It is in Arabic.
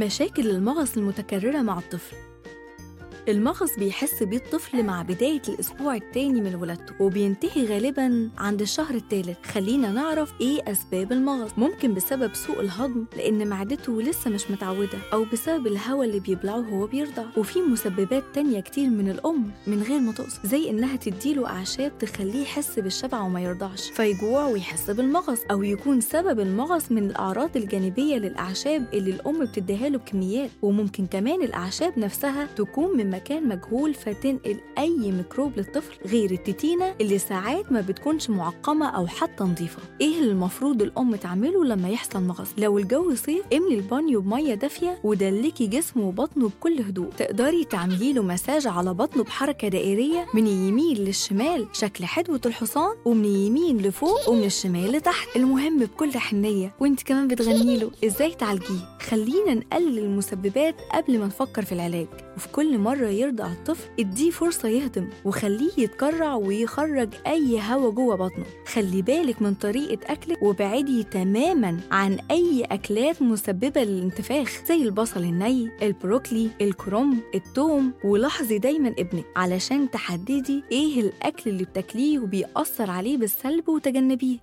مشاكل المغص المتكررة مع الطفل. المغص بيحس بيه الطفل مع بداية الأسبوع التاني من ولادته وبينتهي غالبا عند الشهر الثالث خلينا نعرف إيه أسباب المغص. ممكن بسبب سوء الهضم لأن معدته لسه مش متعودة أو بسبب الهواء اللي بيبلعه وهو بيرضع. وفي مسببات تانية كتير من الأم من غير ما تقصد زي إنها تديله أعشاب تخليه يحس بالشبع وما يرضعش فيجوع ويحس بالمغص أو يكون سبب المغص من الأعراض الجانبية للأعشاب اللي الأم بتديها له بكميات وممكن كمان الأعشاب نفسها تكون من مكان مجهول فتنقل أي ميكروب للطفل غير التتينة اللي ساعات ما بتكونش معقمة أو حتى نظيفة. إيه اللي المفروض الأم تعمله لما يحصل مغص؟ لو الجو صيف املي البانيو بمية دافية ودلكي جسمه وبطنه بكل هدوء. تقدري تعملي له مساج على بطنه بحركة دائرية من اليمين للشمال شكل حدوة الحصان ومن اليمين لفوق ومن الشمال لتحت. المهم بكل حنية. وانت كمان بتغني له. إزاي تعالجيه؟ خلينا نقلل المسببات قبل ما نفكر في العلاج. وفي كل مرة يرضع الطفل اديه فرصة يهضم وخليه يتكرع ويخرج أي هوا جوه بطنه. خلي بالك من طريقة أكلك وبعدي تماما عن أي أكلات مسببة للانتفاخ زي البصل الني البروكلي الكرنب التوم ولاحظي دايما ابنك علشان تحددي إيه الأكل اللي بتاكليه وبيأثر عليه بالسلب وتجنبيه.